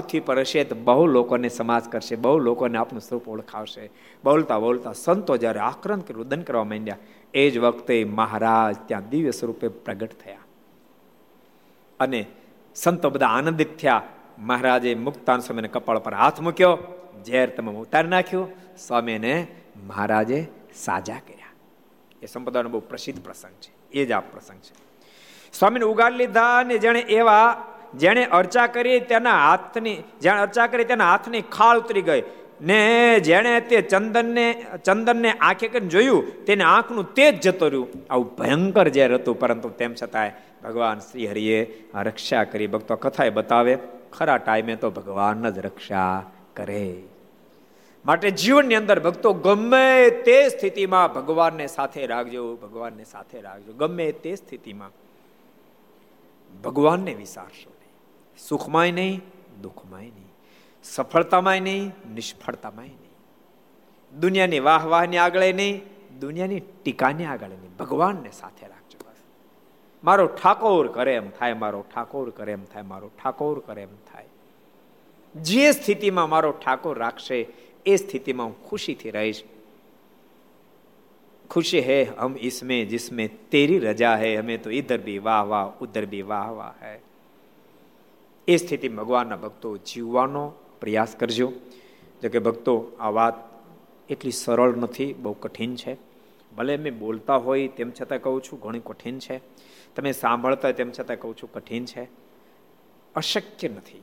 પૃથ્વી પર હશે તો બહુ લોકોને સમાજ કરશે, બહુ લોકોને આપનું સ્વરૂપ ઓળખાવશે. બોલતા બોલતા સંતો જ્યારે આક્રંત રુદન કરવા માંડ્યા, એ જ વખતે મહારાજ ત્યાં દિવ્ય સ્વરૂપે પ્રગટ થયા. અને સંતો બધા આનંદિત થયા. મહારાજે મુક્તાન સ્વામીને કપાળ પર હાથ મૂક્યો, ઝેર તમે ઉતારી નાખ્યું, સ્વામીને મહારાજે સાજા કર્યા. એ સંપદાનો બહુ પ્રસિદ્ધ પ્રસંગ છે. એ જ આ પ્રસંગ છે. સ્વામીને ઉગાડ લીધા અને જેણે એવા જેણે અર્ચા કરી તેના હાથની જેણે અર્ચા કરી તેના હાથની ખાળ ઉતરી ગઈ. ને જેણે તે ચંદનને ચંદનને આંખે કરીને જોયું, તેને આંખનું તેજ જતો રહ્યું. આવું ભયંકર ઝેર હતું, પરંતુ તેમ છતાંય ભગવાન શ્રી હરિએ રક્ષા કરી. ભક્તો કથાએ બતાવે, ખરા ટાઈમે તો ભગવાન જ રક્ષા કરે. માટે જીવનની અંદર ભક્તો, ગમે તે સ્થિતિમાં ભગવાનને સાથે રાખજો, ભગવાનને સાથે રાખજો. ગમે તે સ્થિતિમાં ભગવાનને વિચારશો. સુખમાંય નહીં, દુઃખમાંય નહીં. સફળતામાંય નહીં, નિષ્ફળતામાંય નહીં. દુનિયાની વાહ વાહને આગળ નહીં, દુનિયાની ટીકાને આગળ નહીં. ભગવાનને સાથે રાખજો બસ. મારો ઠાકોર કરે એમ થાય, મારો ઠાકોર કરે એમ થાય, મારો ઠાકોર કરે એમ થાય. જે સ્થિતિમાં મારો ઠાકોર રાખશે, એ સ્થિતિમાં હું ખુશીથી રહીશ. ખુશી હે હમ ઇસમે, જિસમે તેરી રજા હે, હમે તો ઇધર બી વાહ વાહ, ઉધર બી વાહ વાહ હૈ. એ સ્થિતિ ભગવાનના ભક્તો જીવવાનો પ્રયાસ કરજો. જો કે ભક્તો, આ વાત એટલી સરળ નથી, બહુ કઠિન છે. ભલે મેં બોલતા હોય તેમ છતાં કહું છું, ઘણી કઠિન છે. તમે સાંભળતા તેમ છતાં કહું છું, કઠિન છે. અશક્ય નથી.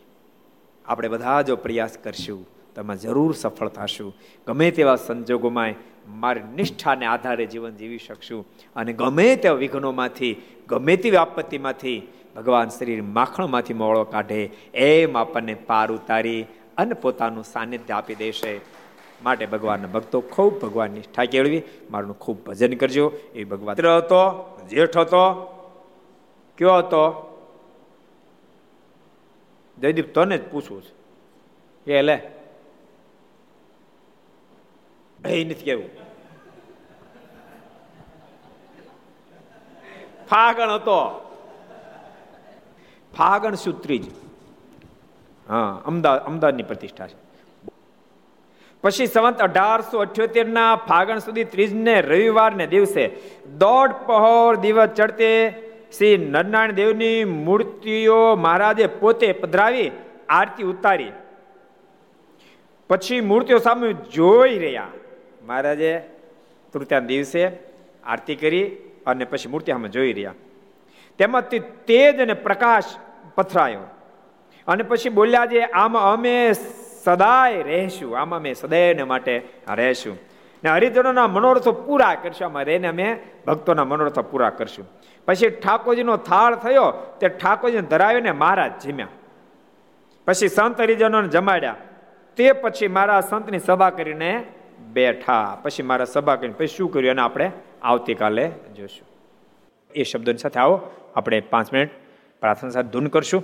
આપણે બધા જો પ્રયાસ કરશું તમે જરૂર સફળ થશું. ગમે તેવા સંજોગોમાં મારી નિષ્ઠાને આધારે જીવન જીવી શકશું. અને ગમે તેવા વિઘ્નોમાંથી, ગમે તેવી આપત્તિમાંથી ભગવાન શ્રી માખણમાંથી મોળો કાઢે એમ આપણને પાર ઉતારી અને પોતાનું સાનિધ્ય આપી દેશે. માટે ભગવાનના ભક્તો ખૂબ ભગવાન નિષ્ઠા કેળવી. મારું ખૂબ ભજન કરજો. એ ભગવાન હતો, જેઠ હતો, કયો હતો? જયદીપ, તને જ પૂછવું છે. એ લે. એ નથી કેવું. ફાગણ હતો. ફાગણ સુત્રીજ. હા અમદાવાદ અમદાવાદની પ્રતિષ્ઠા છે. પછી સંવત અઢારસો અઠ્યોતેર ના ફાગણ સુધી ત્રીજ ને રવિવાર ને દિવસે દોઢ પહોર દિવસ ચડતે શ્રી નરનારાયણ દેવની મૂર્તિઓ મહારાજે પોતે પધરાવી, આરતી ઉતારી. પછી મૂર્તિઓ સામે જોઈ રહ્યા. મહારાજે તૃતીયા દિવસે આરતી કરી અને પછી મૂર્તિ સામે જોઈ રહ્યા. તેમાંથી તેજ અને પ્રકાશ પથરાયો. અને પછી બોલ્યા જે, આમાં અમે સદાય રહેશું, આમાં અમે સદૈવને માટે રહેશું. ને હરિજનોના મનોરથો પૂરા કરશું, આમાં રહીને અમે ભક્તોના મનોરથો પૂરા કરશું. પછી ઠાકોરજીનો થાળ થયો, તે ઠાકોરજીને ધરાવીને મહારાજ જીમ્યા. પછી સંત હરિજનોને જમાડ્યા. તે પછી મારા સંતની સભા કરીને બેઠા. પછી મારા સભા કરીને પછી શું કર્યું? એને આપણે આવતીકાલે જોશું. એ શબ્દોની સાથે આવો, આપણે પાંચ મિનિટ પ્રાર્થના સાથે ધૂન કરશું.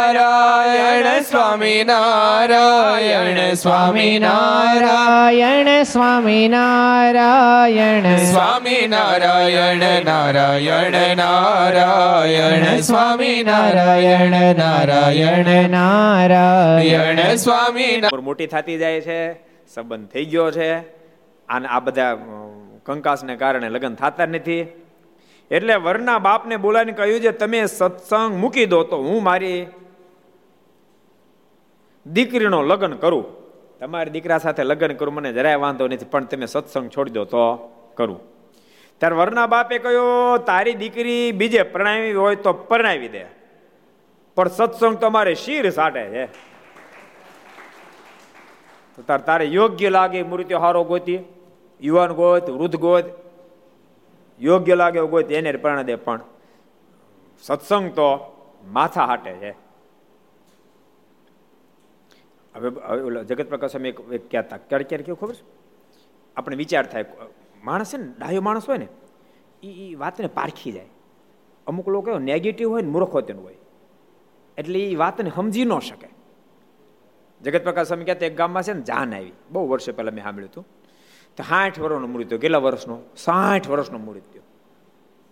નારાયણ સ્વામી નારાયણ સ્વામી નારાયણ સ્વામી નારાયણ સ્વામી નારાયણ નારાયણ નારાયણ સ્વામી નારાયણ નારાયણ નારાયણ સ્વામી મોટી થતી જાય છે, સંબંધ થઈ ગયો છે. અને આ બધા કંકાસને કારણે લગ્ન થતા નથી. એટલે વરના બાપને બોલાવીને કહ્યું છે, તમે સત્સંગ મૂકી દો તો હું મારી દીકરીનો લગ્ન કરું. તમારી દીકરા સાથે લગ્ન કરું, મને જરાય વાંધો નથી, પણ તમે સત્સંગ છોડી દો તો કરું. ત્યારે વરના બાપે કહ્યું, તારી દીકરી બીજે પરણાવી હોય તો પરણાવી દે. પણ સત્સંગ તો મારે શીર સાટે છે. તો તાર તારે યોગ્ય લાગે મૃત્યુ હારો ગોતી, યુવાન ગોત, વૃદ્ધ ગોત. યોગ્ય લાગે ગોત, એને પરણા દે. પણ સત્સંગ તો માથા હાટે છે. હવે ઓલા જગત પ્રકાશ અમે એક કહેતા ક્યારે ક્યારે કેવું ખબર છે? આપણે વિચાર થાય, માણસ છે ને, ડાયો માણસ હોય ને એ વાતને પારખી જાય. અમુક લોકો નેગેટિવ હોય ને મૂર્ખો તેનું હોય. એટલે એ વાતને સમજી ન શકે. જગત પ્રકાશ સ્વામી કહેતા એક ગામમાં છે ને, જાન આવી. બહુ વર્ષો પહેલાં મેં સાંભળ્યું હતું. તો સાઠ વર્ષનું મૃત્યુ, કેટલા વર્ષનો સાઠ વર્ષનું મૃત્યુ.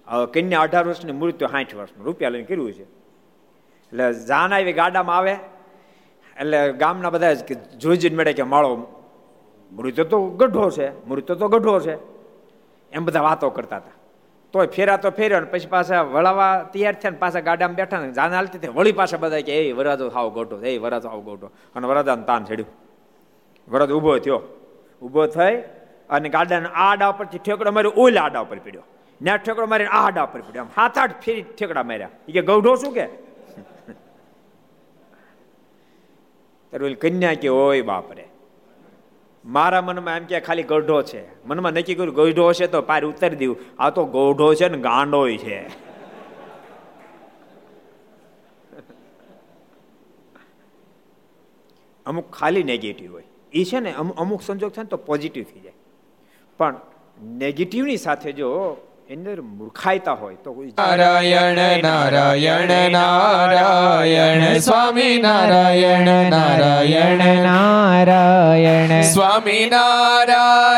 હવે કન્યા અઢાર વર્ષની મૃત્યુ, સાઠ વર્ષનું. રૂપિયા લઈને કર્યું છે. એટલે જાન આવી ગાડામાં આવે એટલે ગામના બધા જોઈ જોઈને મળે કે માળો મૃત્યુ તો ગઢો છે, મૃત્યુ તો ગઢો છે. એમ બધા વાતો કરતા હતા. તોય ફેરા તો ફેર્યો ને પછી પાછા વળાવા તૈયાર થયા ને પાછા ગાડામાં બેઠા ને જાન હાલતી વળી પાછા બધા કે, એ વરાજો હાવ ગોટો એ વરાજો હાવ ગોટો અને વરાજાને તાન છેડ્યું વરાજ ઊભો થયો. ઊભો થઈ અને ગાડાના આડા પરથી ઠેકડો માર્યો, ઓલા આડા ઉપર પડ્યો. ત્યાં ઠેકડો મારીને આ આડા ઉપર પડ્યો. આમ હાથ આઠ ફેરી ઠેકડા માર્યા. એ કે ગૌઢો શું કે? ત્યારે કન્યા કે, ઓય બાપરે. મારા મનમાં એમ કે, ખાલી ગઢો છે. મનમાં નક્કી કર્યું, ગઢો હશે તો પાર ઉતારી દેવું. આ તો ગોઢો છે ને ગાંડો છે. અમુક ખાલી નેગેટિવ હોય. એ છે ને, અમુક સંજોગ થાય ને તો પોઝિટિવ થઈ જાય. પણ નેગેટિવની સાથે જો અંદર મૂર્ખાયતા હોય તો નારાયણ નારાયણ નારાયણ સ્વામી નારાયણ નારાયણ. નારાયણ. સ્વામી નારાયણ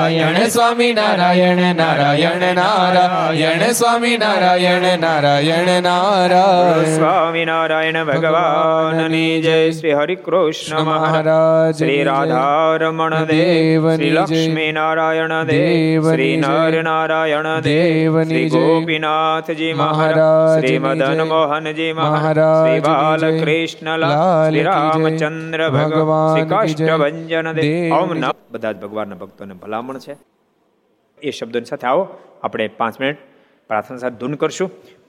સ્વામી નારાયણ નારાયણ નારાયણ સ્વામી નારાયણ નારાયણ નારાયણ. સ્વામી નારાયણ ભગવાનની જય શ્રી હરિ કૃષ્ણ મહારાજ. શ્રી રાધારમણ દેવ શ્રી લક્ષ્મી નારાયણ દેવ શ્રી નર નારાયણ દેવ શ્રી ગોપીનાથજી મહારાજ શ્રી મદન મોહનજી મહારાજ શ્રી બાલકૃષ્ણ શ્રી રામચંદ્ર ભગવાન શ્રી કાષ્ટભંજન દેવ ઓમ નમ. બધા જ ભગવાનના ભક્તોને ભલામણ છે. એ શબ્દોની સાથે આવો આપણે પાંચ મિનિટ પ્રાર્થના સાથે ધૂન કરશું.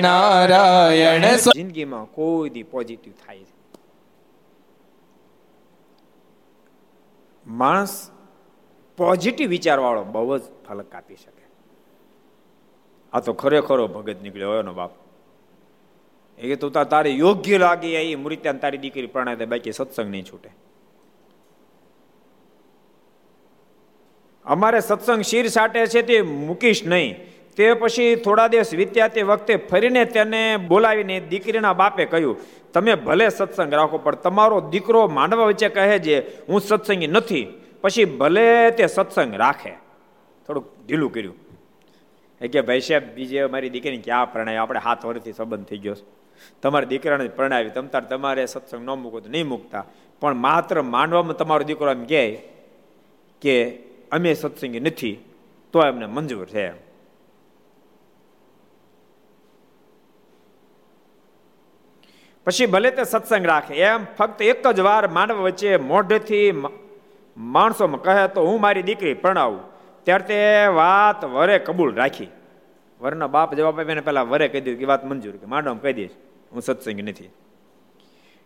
નારાયણ જિંદગીમાં કોઈ દી પોઝિટિવ થાય છે માણસ પોઝિટિવ વિચારવાળો બહુ જ ફલક આપી શકે. આ તો ખરેખરો ભગત નીકળ્યો એનો બાપ. એ તો તારે યોગ્ય લાગે એ મૃત્યા તારી દીકરી પ્રણાય બાકી સત્સંગ નહીં છૂટે. અમારે સત્સંગ શીર સાટે છે તે મૂકીશ નહીં. તે પછી થોડા દિવસ વીત્યા તે વખતે ફરીને તેને બોલાવીને દીકરીના બાપે કહ્યું, તમે ભલે સત્સંગ રાખો, પણ તમારો દીકરો માંડવા વચ્ચે કહે છે, હું સત્સંગી નથી, પછી ભલે તે સત્સંગ રાખે. થોડુંક ઢીલું કર્યું. એ કે, ભાઈ સાહેબ, બીજે મારી દીકરીને ક્યાં પ્રણાય? આપણે હાથ વર્ષથી સંબંધ થઈ ગયો તમારી દીકરાને પ્રણાવી, તમ તાર તમારે સત્સંગ ન મૂકો તો નહીં મૂકતા. પણ માત્ર માંડવામાં તમારો દીકરો એમ કહે કે, અમે સત્સંગી નથી, તો એમને મંજૂર છે. પછી ભલે તે સત્સંગ રાખે, એમ ફક્ત એક જ વાર માનવ વચ્ચે મોઢેથી માણસોમાં કહે તો હું મારી દીકરી પ્રણાવું. ત્યારે તે વાત વરે કબૂલ રાખી. વરના બાપ જવાબ આપીને પેલા વરે કહી દીધું કે વાત મંજૂર કે માંડો કહી દઈશ હું સત્સંગ નથી.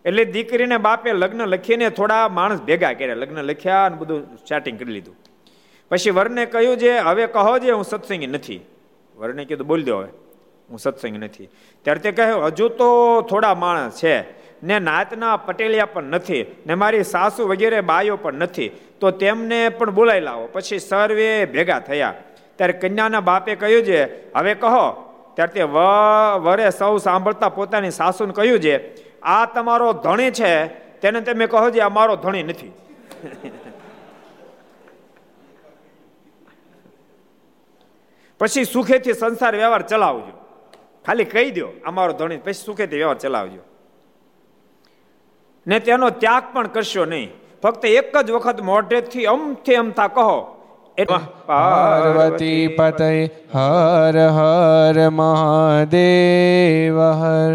એટલે દીકરીને બાપે લગ્ન લખીને થોડા માણસ ભેગા કર્યા, લગ્ન લખ્યા અને બધું સ્ટાર્ટિંગ કરી લીધું. પછી વરને કહ્યું જે, હવે કહો જે, હું સત્સંગી નથી. વરને કીધું, બોલ દો હવે. હું સત્સંગ નથી. ત્યારે તે કહ્યું હજુ તો થોડા માણસ છે. ને નાતના પટેલિયા પણ નથી. ને મારી સાસુ વગેરે બાયો પણ નથી. તો તેમને પણ બોલાવી લાવો. પછી સર્વે ભેગા થયા. ત્યારે કન્યાના બાપે કહ્યું છે, હવે કહો. ત્યારે તે વરે સૌ સાંભળતા પોતાની સાસુને કહ્યું છે, આ તમારો ધણી છે. તેને તમે કહો જે અમારો ધણી નથી. પછી સુખેથી સંસાર વ્યવહાર ચલાવજો. ખાલી કહી દો અમારો ધણી, પછી સુખેથી વ્યવહાર ચલાવજો. ને તેનો ત્યાગ પણ કરશો નહીં. ફક્ત એક જ વખત મોઢેથી અમથી અમથા કહો પાર્વતી પતય હર હર મહાદેવ, હર.